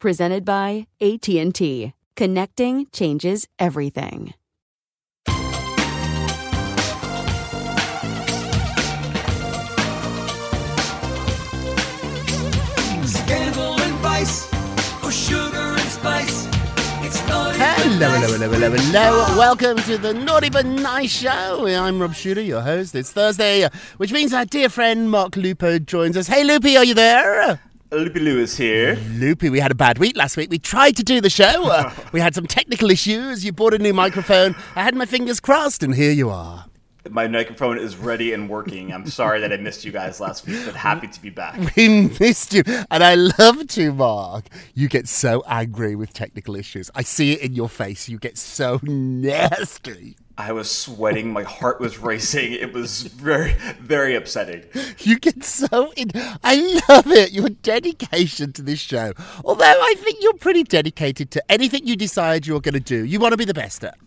Presented by AT&T. Connecting changes everything. Scandal and vice, or sugar and spice. It's naughty Hello, hello, hello, hello, hello. Welcome to the Naughty But Nice Show. I'm Rob Shooter, your host. It's Thursday, which means our dear friend Mark Lupo joins us. Hey, Loopy, are you there? Loopy Lou is here. Loopy, we had a bad week last week. We tried to do the show. Uh, we had some technical issues. You bought a new microphone. I had my fingers crossed, and here you are. My microphone is ready and working. I'm sorry that I missed you guys last week, but happy to be back. We missed you, and I love to, Mark. You get so angry with technical issues. I see it in your face. You get so nasty. I was sweating, my heart was racing. It was very, very upsetting. You get so in. I love it. Your dedication to this show. Although I think you're pretty dedicated to anything you decide you're going to do. You want to be the best at.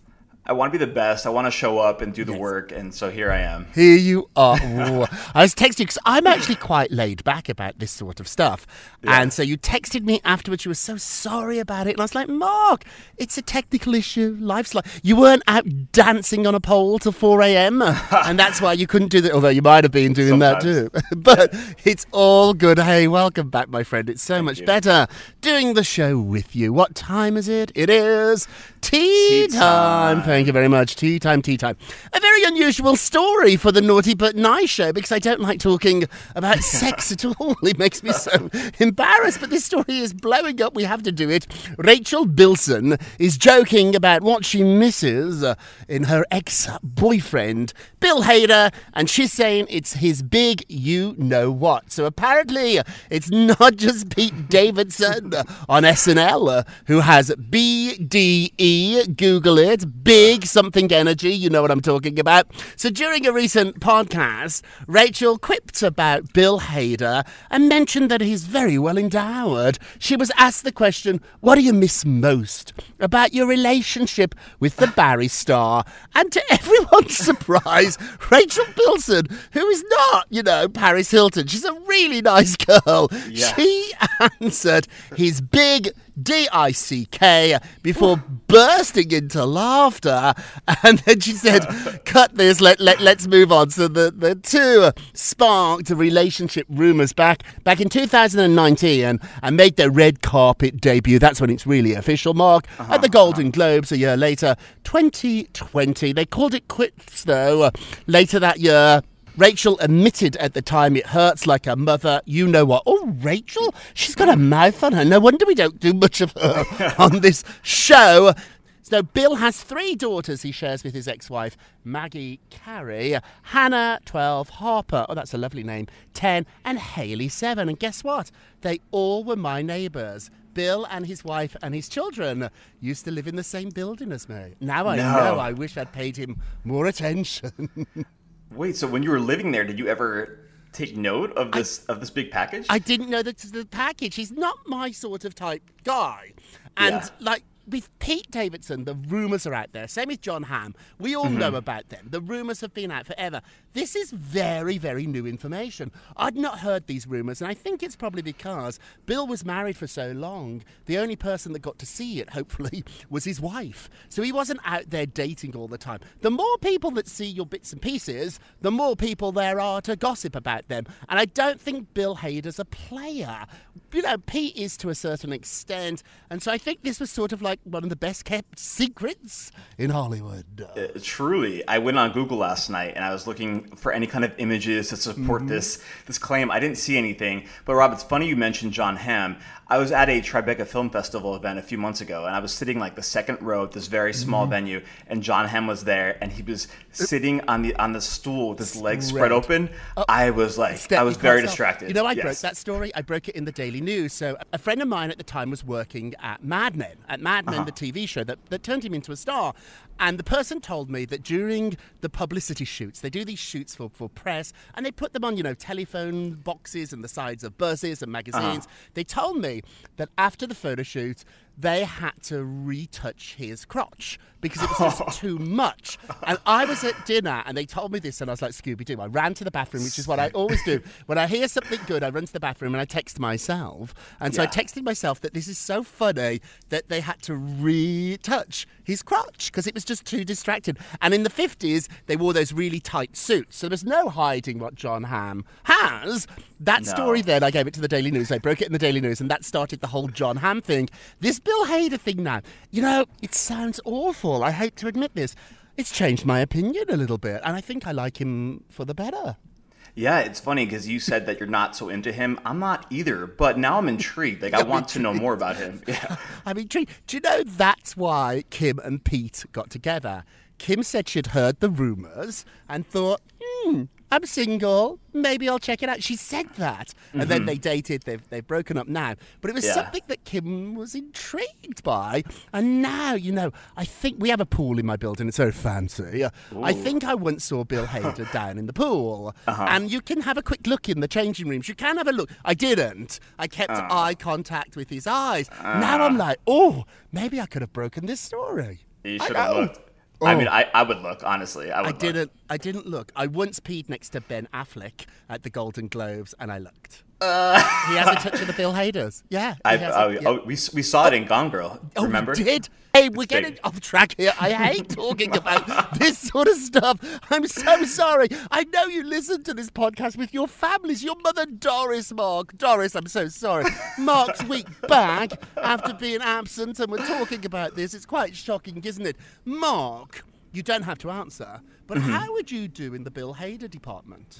I want to be the best. I want to show up and do the work, and so here I am. Here you are. I was texting you because I'm actually quite laid back about this sort of stuff. And so you texted me afterwards. You were so sorry about it. And I was like, Mark, it's a technical issue. Life's like. You weren't out dancing on a pole till 4 a.m. and that's why you couldn't do that. Although you might have been doing that too. but it's all good. Hey, welcome back, my friend. It's so much you. better doing the show with you. What time is it? It is tea, Tea time. time. Thank you very much. Tea time, tea time. A very unusual story for the Naughty But Nice show because I don't like talking about sex at all. It makes me so embarrassed. But this story is blowing up. We have to do it. Rachel Bilson is joking about what she misses in her ex boyfriend, Bill Hader, and she's saying it's his big you know what. So apparently, it's not just Pete Davidson on SNL who has BDE, Google it, big something energy, you know what I'm talking about. So during a recent podcast, Rachel quipped about Bill Hader and mentioned that he's very well endowed. She was asked the question, What do you miss most about your relationship with the Barry star? And to everyone's surprise, Rachel Bilson, who is not, you know, Paris Hilton, she's a really nice girl, Yeah. she answered his big D I C K before bursting into laughter. And then she said, Cut this, let, let, let's move on. So the, the two sparked relationship rumours back back in 2019 and, and made their red carpet debut. That's when it's really official, Mark. Uh-huh. At the Golden Globes a year later, 2020. They called it quits, though, uh, later that year Rachel admitted at the time it hurts like a mother. You know what? Oh, Rachel, she's got a mouth on her. No wonder we don't do much of her on this show. So Bill has three daughters he shares with his ex-wife, Maggie Carey, Hannah, 12, Harper, oh that's a lovely name, 10, and Haley, 7. And guess what? They all were my neighbours. Bill and his wife and his children used to live in the same building as me. Now I No. know I wish I'd paid him more attention. Wait, so when you were living there, did you ever take note of this of this big package? I didn't know that the package. He's not my sort of type guy. And Yeah. like with Pete Davidson, the rumours are out there. Same with Jon Hamm. We all Mm-hmm. know about them. The rumours have been out forever. This is very, very new information. I'd not heard these rumours, and I think it's probably because Bill was married for so long. The only person that got to see it, hopefully, was his wife. So he wasn't out there dating all the time. The more people that see your bits and pieces, the more people there are to gossip about them. And I don't think Bill Hader's a player. You know, Pete is to a certain extent. And so I think this was sort of like one of the best kept secrets in Hollywood. Uh, truly, I went on Google last night and I was looking for any kind of images to support mm-hmm. this this claim. I didn't see anything. But Rob, it's funny you mentioned Jon Hamm. I was at a Tribeca Film Festival event a few months ago, and I was sitting like the second row at this very small mm-hmm. venue, and Jon Hamm was there, and he was uh, sitting on the on the stool with his legs spread open. Oh, I was like, I was very stop. distracted. You know, I Yes. broke that story. I broke it in the Daily News. So a friend of mine at the time was working at Mad Men, at Mad Men, uh-huh. the TV show that, that turned him into a star. And the person told me that during the publicity shoots, they do these shoots for, for press, and they put them on, you know, telephone boxes and the sides of buses and uh-huh. magazines. They told me that after the photo shoot, they had to retouch his crotch because it was just too much. And I was at dinner and they told me this, and I was like, Scooby Doo. I ran to the bathroom, which is what I always do. When I hear something good, I run to the bathroom and I text myself. And so I texted myself that this is so funny that they had to retouch his crotch because it was just too distracted. And in the 50s, they wore those really tight suits. So there's no hiding what Jon Hamm has. That No. story then, I gave it to the Daily News. I broke it in the Daily News, and that started the whole Jon Hamm thing. This Bill Hader thing now, you know, it sounds awful. I hate to admit this. It's changed my opinion a little bit, and I think I like him for the better. Yeah, it's funny because you said that you're not so into him. I'm not either, but now I'm intrigued. Like I want to know more about him. Yeah. I'm intrigued. Do you know that's why Kim and Pete got together? Kim said she'd heard the rumours and thought, hmm, I'm single. Maybe I'll check it out. She said that. And then mm-hmm. they dated. They've, they've broken up now. But it was Yeah. something that Kim was intrigued by. And now, you know, I think we have a pool in my building. It's very fancy. I think I once saw Bill Hader down in the pool. Uh-huh. And you can have a quick look in the changing rooms. You can have a look. I didn't. I kept uh. eye contact with his eyes. now uh. I'm like, oh, maybe I could have broken this story. You should have know. Looked. I Oh. mean, I, I would look honestly. I would. I didn't. I didn't look. I once peed next to Ben Affleck at the Golden Globes, and I looked. He has a touch of the Bill Hader's. Yeah. he I, has oh, yeah. oh, we, we saw it in Gone Girl. Oh, we remember? did. Hey, we're getting big. off track here. I hate talking about this sort of stuff. I'm so sorry. I know you listen to this podcast with your families. Your mother, Doris, Mark. Doris, I'm so sorry. Mark's week back after being absent, and we're talking about this. It's quite shocking, isn't it? Mark, you don't have to answer, but Mm-hmm. how would you do in the Bill Hader department?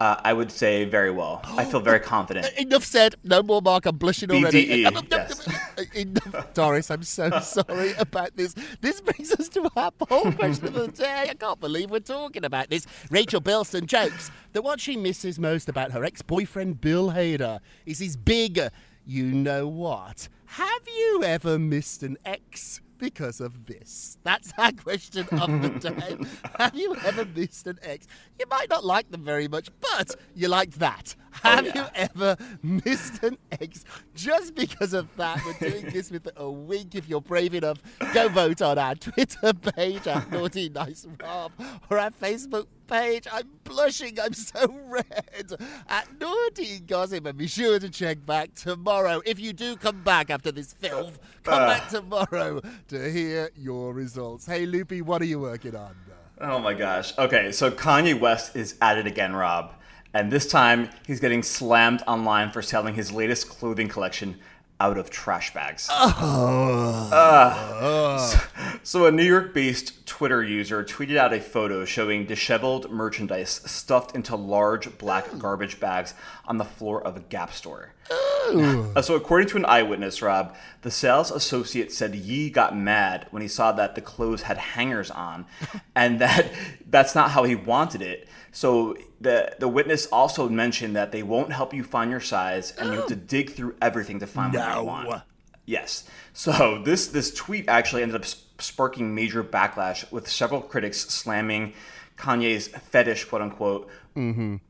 Uh, I would say very well. I feel very confident. Enough said. No more, Mark. I'm blushing already. BDE, yes. Enough. Doris, I'm so sorry about this. This brings us to our poll question of the day. I can't believe we're talking about this. Rachel Bilson jokes that what she misses most about her ex boyfriend, Bill Hader, is his big, you know what. Have you ever missed an ex? Because of this. That's our question of the day. Have you ever missed an ex? You might not like them very much, but you liked that. Oh, Have yeah. you ever missed an ex just because of that? We're doing this with a wink. If you're brave enough, go vote on our Twitter page at Naughty Nice Rob or our Facebook page. I'm blushing. I'm so red at Naughty Gossip. And be sure to check back tomorrow. If you do come back after this filth, come back ah. tomorrow to hear your results. Hey, Loopy, what are you working on? Oh my gosh. Okay, so Kanye West is at it again, Rob. And this time, he's getting slammed online for selling his latest clothing collection out of trash bags. Oh. Uh, so, So, a New York based Twitter user tweeted out a photo showing disheveled merchandise stuffed into large black garbage bags on the floor of a Gap store. Uh, so, according to an eyewitness, Rob, the sales associate said Ye got mad when he saw that the clothes had hangers on, and that that's not how he wanted it. So, the the witness also mentioned that they won't help you find your size, and you have to dig through everything to find what you want. Yes. So this this tweet actually ended up sparking major backlash with several critics slamming Kanye's fetish, quote unquote,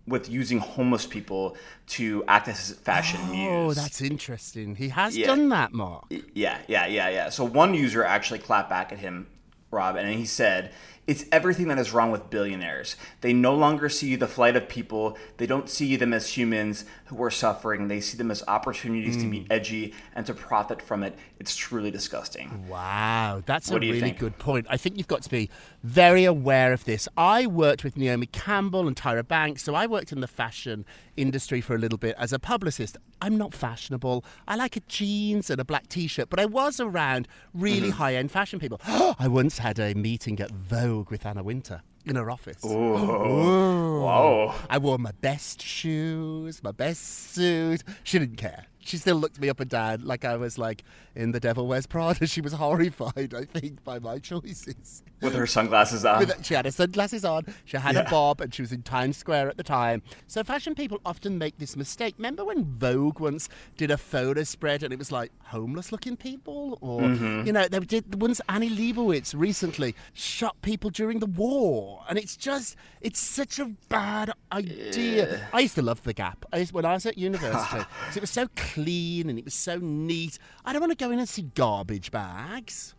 with using homeless people to act as his fashion Oh, muse. that's interesting. He has Yeah. done that, Mark. Yeah, yeah, yeah, yeah. So one user actually clapped back at him, Rob, and he said, It's everything that is wrong with billionaires. They no longer see the flight of people. They don't see them as humans who are suffering. They see them as opportunities to Mm. be edgy and to profit from it. It's truly disgusting. Wow, that's What a really think? good point. I think you've got to be very aware of this. I worked with Naomi Campbell and Tyra Banks, so I worked in the fashion industry for a little bit as a publicist. I'm not fashionable. I like a jeans and a black t-shirt, but I was around really Mm-hmm. high-end fashion people. I once had a meeting at Vogue with Anna Wintour in her office. Whoa. I wore my best shoes, my best suit. She didn't care. She still looked me up and down like I was like in The Devil Wears Prada. She was horrified, I think, by my choices. With her sunglasses on. With- she had her sunglasses on, she had a bob, and she was in Times Square at the time. So fashion people often make this mistake. Remember when Vogue once did a photo spread and it was like homeless looking people? Or, mm-hmm. you know, they did once Annie Leibovitz recently shot people during the war. And it's just, it's such a bad idea. I used to love The Gap. I used, when I was at university. it was so clean and it was so neat. I don't want to go in and see garbage bags.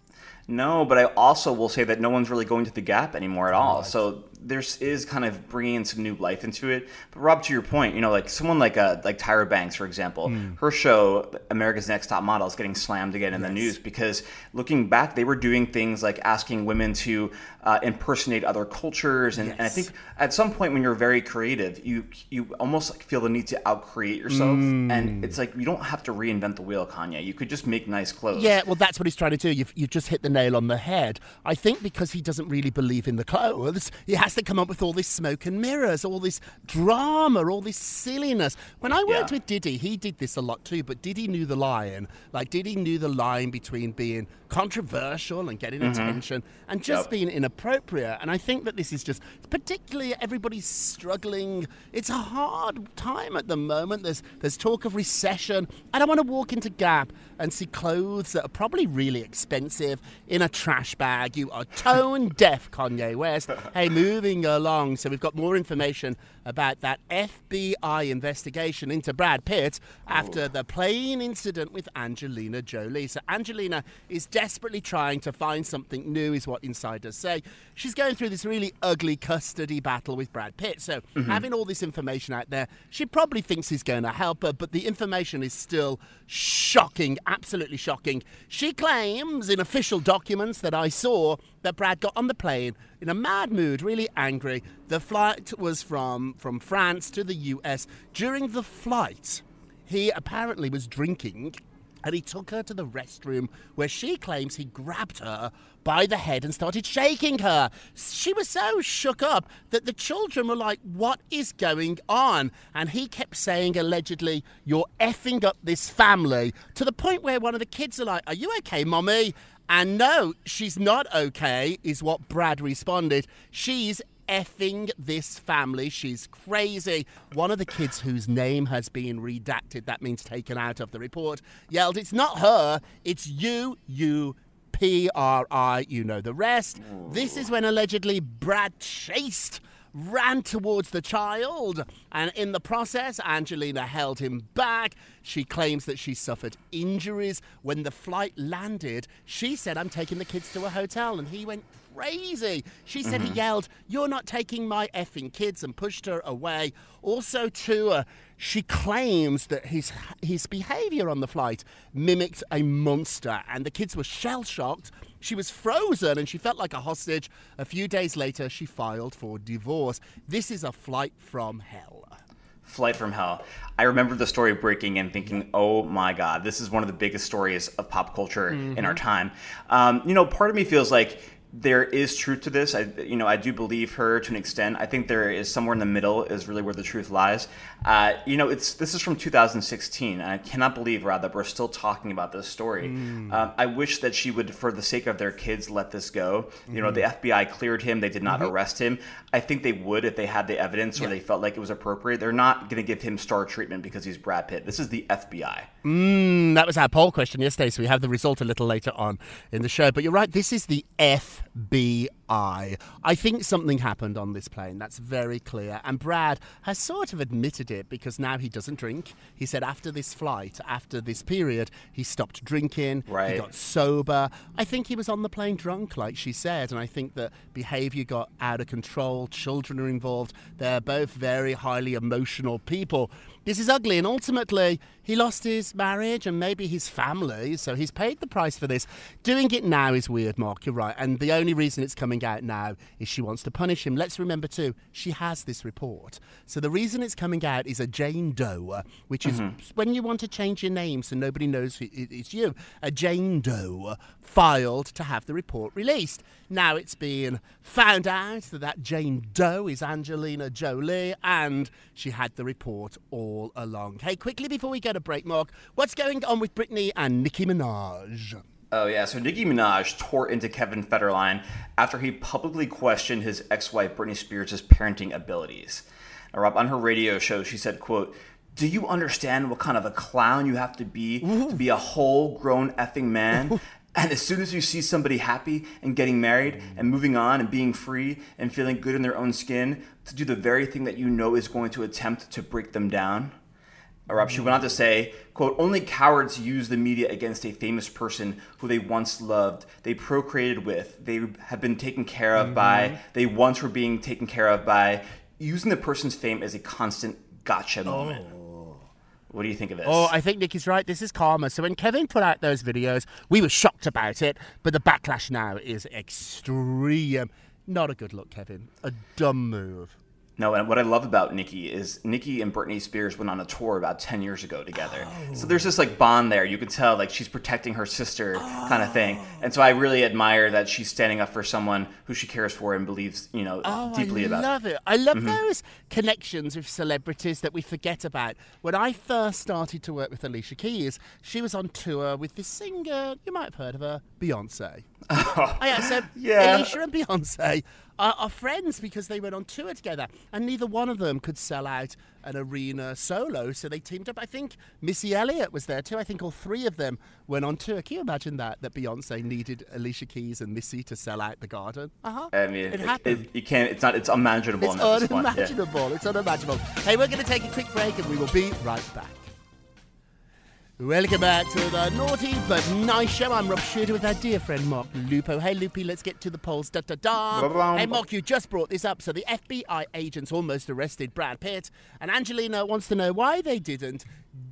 No, but I also will say that no one's really going to the Gap anymore at all. So there's is kind of bringing some new life into it. But Rob, to your point, you know, like someone like uh, like Tyra Banks, for example, Hmm. her show America's Next Top Model is getting slammed again in the news because looking back, they were doing things like asking women to uh, impersonate other cultures, and, and I think at some point when you're very creative, you you almost like feel the need to outcreate yourself, Hmm. and it's like you don't have to reinvent the wheel, Kanye. You could just make nice clothes. Yeah, well, that's what he's trying to do. You've, you've just hit the nail on the head. I think because he doesn't really believe in the clothes, he has to come up with all this smoke and mirrors, all this drama, all this silliness. When I worked Yeah. with Diddy, he did this a lot too, but Diddy knew the line. Like, Diddy knew the line between being controversial and getting mm-hmm. attention and just Yep. being inappropriate. And I think that this is just, particularly everybody's struggling. It's a hard time at the moment. There's there's talk of recession. I don't want to walk into Gap and see clothes that are probably really expensive in a trash bag. You are tone deaf, Kanye West. Hey, moving along. So we've got more information about that FBI investigation into Brad Pitt after the plane incident with Angelina Jolie. So Angelina is desperately trying to find something new, is what insiders say. She's going through this really ugly custody battle with Brad Pitt. So mm-hmm. having all this information out there, she probably thinks he's going to help her, but the information is still shocking, absolutely shocking. She claims in official documents that I saw that Brad got on the plane in a mad mood, really angry. The flight was from, from France to the US. During the flight, he apparently was drinking and he took her to the restroom where she claims he grabbed her by the head and started shaking her. She was so shook up that the children were like, What is going on? And he kept saying, allegedly, You're effing up this family, to the point where one of the kids are like, Are you okay, mommy? And no, she's not okay, is what Brad responded. She's effing this family. She's crazy. One of the kids whose name has been redacted, that means taken out of the report, yelled, It's not her, it's you, you. P R I, you know the rest. This is when allegedly Brad chased, ran towards the child, and in the process, Angelina held him back. She claims that she suffered injuries. When the flight landed, she said, I'm taking the kids to a hotel, and he went crazy. She said he mm-hmm. yelled, You're not taking my effing kids, and pushed her away. Also, too, she claims that his, his behavior on the flight mimicked a monster, and the kids were shell shocked. She was frozen and she felt like a hostage. A few days later, she filed for divorce. This is a flight from hell. Flight from Hell. I remember the story breaking and thinking, "Oh my God, this is one of the biggest stories of pop culture in our time." Um, you know, part of me feels like there is truth to this. I, you know, I do believe her to an extent. I think there is somewhere in the middle is really where the truth lies. Uh, you know, it's this is from 2016, and I cannot believe, Rod, that we're still talking about this story. Um, I wish that she would, for the sake of their kids, let this go. You know, the FBI cleared him; they did not arrest him. I think they would if they had the evidence or they felt like it was appropriate. They're not going to give him star treatment because he's Brad Pitt. This is the FBI. Mm, that was our poll question yesterday, so we have the result a little later on in the show. But you're right, this is the FBI. I think something happened on this plane. That's very clear. And Brad has sort of admitted it because now he doesn't drink. He said after this flight, after this period, he stopped drinking. Right. He got sober. I think he was on the plane drunk, like she said. And I think that behavior got out of control. Children are involved. They're both very highly emotional people. This is ugly. And ultimately, he lost his marriage and maybe his family. So he's paid the price for this. Doing it now is weird, Mark. You're right. And the only reason it's coming out now is she wants to punish him. Let's remember, too, she has this report. So the reason it's coming out is a Jane Doe, which is mm-hmm. when you want to change your name so nobody knows it's you. A Jane Doe filed to have the report released. Now it's been found out that that Jane Doe is Angelina Jolie and she had the report all along. Hey, quickly before we go to break, Mark, what's going on with Britney and Nicki Minaj? Oh yeah, so Nicki Minaj tore into Kevin Federline after he publicly questioned his ex-wife Britney Spears' parenting abilities. Now, Rob, on her radio show, she said, "quote Do you understand what kind of a clown you have to be to be a whole grown effing man?" And as soon as you see somebody happy and getting married and moving on and being free and feeling good in their own skin, to do the very thing that you know is going to attempt to break them down. Rob, she went on to say, quote, only cowards use the media against a famous person who they once loved, they procreated with, they have been taken care of by, mm-hmm. they once were being taken care of by, using the person's fame as a constant gotcha oh, moment. What do you think of this? Oh, I think Nicki's right. This is karma. So when Kevin put out those videos, we were shocked about it, but the backlash now is extreme. Not a good look, Kevin. A dumb move. No, and what I love about Nicki is Nicki and Britney Spears went on a tour about 10 years ago together. So there's this like bond there. You can tell like she's protecting her sister kind of thing. Oh. And so I really admire that she's standing up for someone who she cares for and believes, you know, Oh, deeply I about. I love it. I love mm-hmm. those connections with celebrities that we forget about. When I first started to work with Alicia Keys, she was on tour with this singer, you might have heard of her, Beyonce. Oh, yeah, so Yeah. Alicia and Beyonce are, are friends because they went on tour together, and neither one of them could sell out an arena solo, so they teamed up. I think Missy Elliott was there too. I think all three of them went on tour. Can you imagine that? That Beyonce needed Alicia Keys and Missy to sell out the garden. Uh huh. I mean, it, it, happened. it- you can't. It's not. It's unimaginable. It's at this point. Yeah. unimaginable. It's unimaginable. Hey, we're going to take a quick break and we will be right back. Welcome back to the Naughty But Nice Show. I'm Rob Shooter with our dear friend Mark Lupo. Hey, Loopy, let's get to the polls. Da da da. Hey, Mark, you just brought this up. So the FBI agents almost arrested Brad Pitt, and Angelina wants to know why they didn't.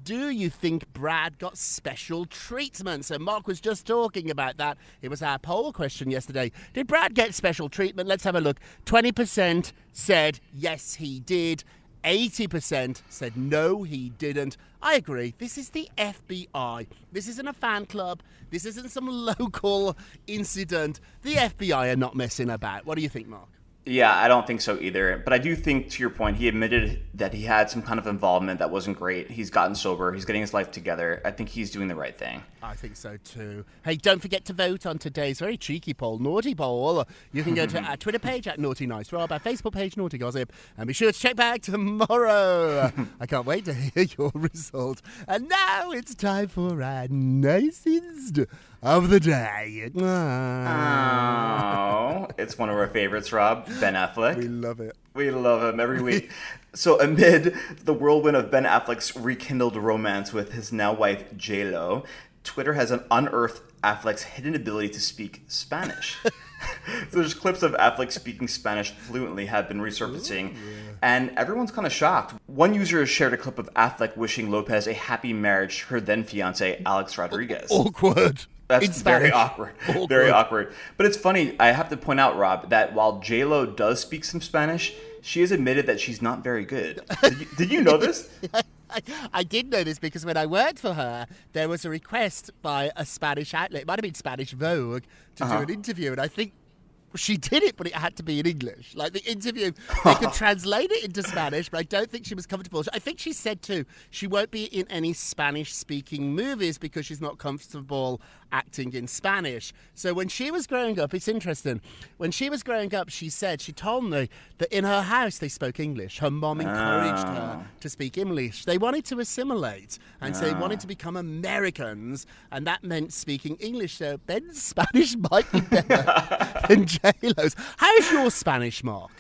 Do you think Brad got special treatment? So Mark was just talking about that. It was our poll question yesterday. Did Brad get special treatment? Let's have a look. 20% said yes, he did. 80% said no, he didn't. I agree. This is the FBI. This isn't a fan club. This isn't some local incident. The FBI are not messing about. What do you think, Mark? Yeah, I don't think so either. But I do think, to your point, he admitted that he had some kind of involvement that wasn't great. He's gotten sober. He's getting his life together. I think he's doing the right thing. I think so too. Hey, don't forget to vote on today's very cheeky poll, Naughty Poll. You can go to our Twitter page at Naughty Nice Rob, our Facebook page, Naughty Gossip, and be sure to check back tomorrow. I can't wait to hear your result. And now it's time for our nicest of the day. Oh, it's one of our favorites, Rob. Ben Affleck. We love it. We love him every week. so, amid the whirlwind of Ben Affleck's rekindled romance with his now wife J Lo, Twitter has unearthed Affleck's hidden ability to speak Spanish. so there's clips of Affleck speaking Spanish fluently have been resurfacing, and everyone's kind of shocked. One user has shared a clip of Affleck wishing Lopez a happy marriage to her then fiance Alex Rodriguez. Awkward. That's In very awkward. Awkward. Very awkward. But it's funny. I have to point out, Rob, that while J Lo does speak some Spanish, she has admitted that she's not very good. Did you, did you know this? I, I did know this because when I worked for her, there was a request by a Spanish outlet, it might have been Spanish Vogue, to Uh-huh. do an interview, and I think she did it, but it had to be in English. Like the interview, they could translate it into Spanish, but I don't think she was comfortable. I think she said too she won't be in any Spanish-speaking movies because she's not comfortable acting in Spanish. So when she was growing up, it's interesting. When she was growing up, she said she told me that in her house they spoke English. Her mom encouraged her ah. to speak English. They wanted to assimilate, and so they wanted to ah. become Americans, and that meant speaking English. So Ben's Spanish might be better than J Lo's. How's your Spanish, Mark?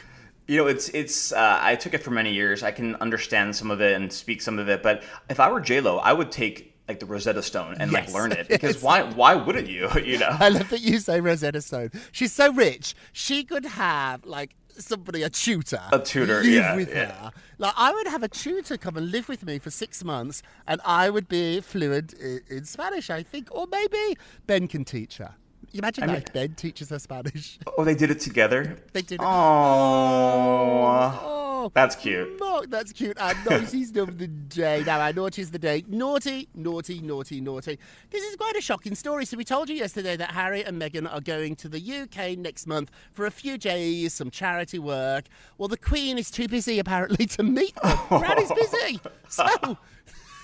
You know, it's it's. Uh, I took it for many years. I can understand some of it and speak some of it. But if I were J Lo, I would take like the Rosetta Stone and like learn it because why why wouldn't you? You know. I love that you say Rosetta Stone. She's so rich. She could have like somebody a tutor. A tutor, live yeah, with yeah. her. Like I would have a tutor come and live with me for six months, and I would be fluent in, in Spanish. I think, or maybe Ben can teach her. You imagine that mean- if Ben teaches her Spanish. Oh, they did it together. They did it. Oh, Oh, that's cute. Mark, that's cute. And naughty's of the day. Now, our naughty's the day. Naughty, naughty, naughty, naughty. This is quite a shocking story. So, we told you yesterday that Harry and Meghan are going to the UK next month for a few days, some charity work. Well, the Queen is too busy, apparently, to meet them. Granny's busy. So.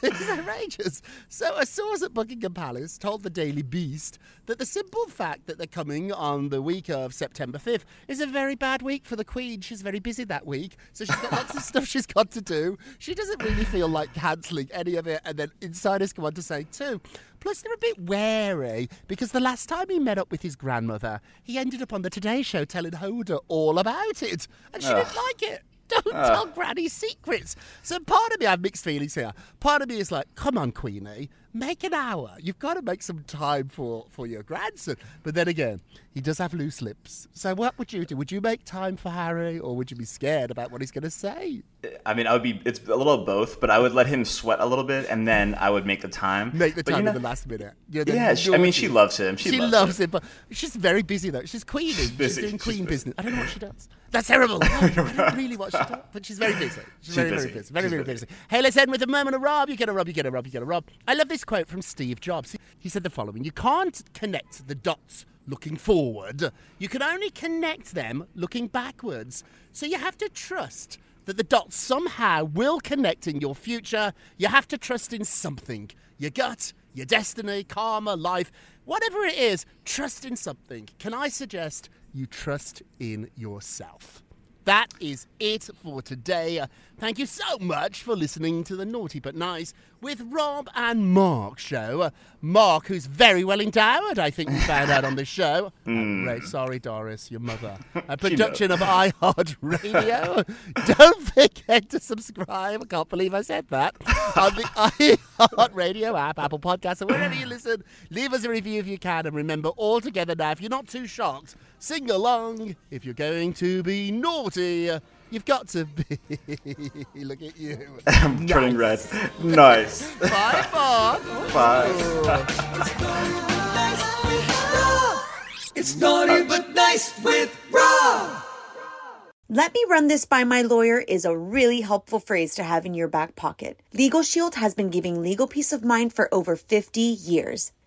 It's outrageous. So, a source at Buckingham Palace told the Daily Beast that the simple fact that they're coming on the week of September 5th is a very bad week for the Queen. She's very busy that week, so she's got lots of stuff she's got to do. She doesn't really feel like cancelling any of it, and then insiders go on to say, too. Plus, they're a bit wary because the last time he met up with his grandmother, he ended up on the Today Show telling Hoda all about it, and she didn't like it. Don't ah. tell Granny secrets. So part of me, I have mixed feelings here. Part of me is like, come on, Queenie, make an hour. You've got to make some time for, for your grandson. But then again, he does have loose lips. So what would you do? Would you make time for Harry or would you be scared about what he's going to say? I mean, I would be. It's a little of both, but I would let him sweat a little bit, and then I would make the time. Make the But you time know- in the last minute. The Yeah, she, I mean, she loves him. She, She, loves, loves him. it, but she's very busy though. She's queening. She's, busy. doing She's queen busy. business. I don't know what she does. That's terrible. I don't really what she does, but she's very busy. She's, She's very, busy. very busy. Very, She's very busy. busy. Hey, let's end with a moment of Rob. You get a Rob. You get a Rob. You get a Rob. You get a Rob. I love this quote from Steve Jobs. He said the following: "You can't connect the dots." Looking forward, you can only connect them looking backwards. So you have to trust that the dots somehow will connect in your future. You have to trust in something your gut, your destiny, karma, life, whatever it is, trust in something. Can I suggest you trust in yourself? That is it for today. Uh, Thank you so much for listening to the Naughty But Nice with Rob and Mark show. Uh, Mark, who's very well endowed, I think we found out on this show. Ray, sorry, Doris, your mother. A production of iHeart Radio. Don't forget to subscribe. I can't believe I said that. on the iHeart Radio app, Apple Podcasts, or wherever you listen. Leave us a review if you can. And remember, all together now, if you're not too shocked, sing along. If you're going to be naughty, you've got to be. Look at you. I'm turning red. Nice. Bye, Mark. Bye. It's naughty but nice with Rob. Let me run this by my lawyer is a really helpful phrase to have in your back pocket. Legal Shield has been giving legal peace of mind for over 50 years.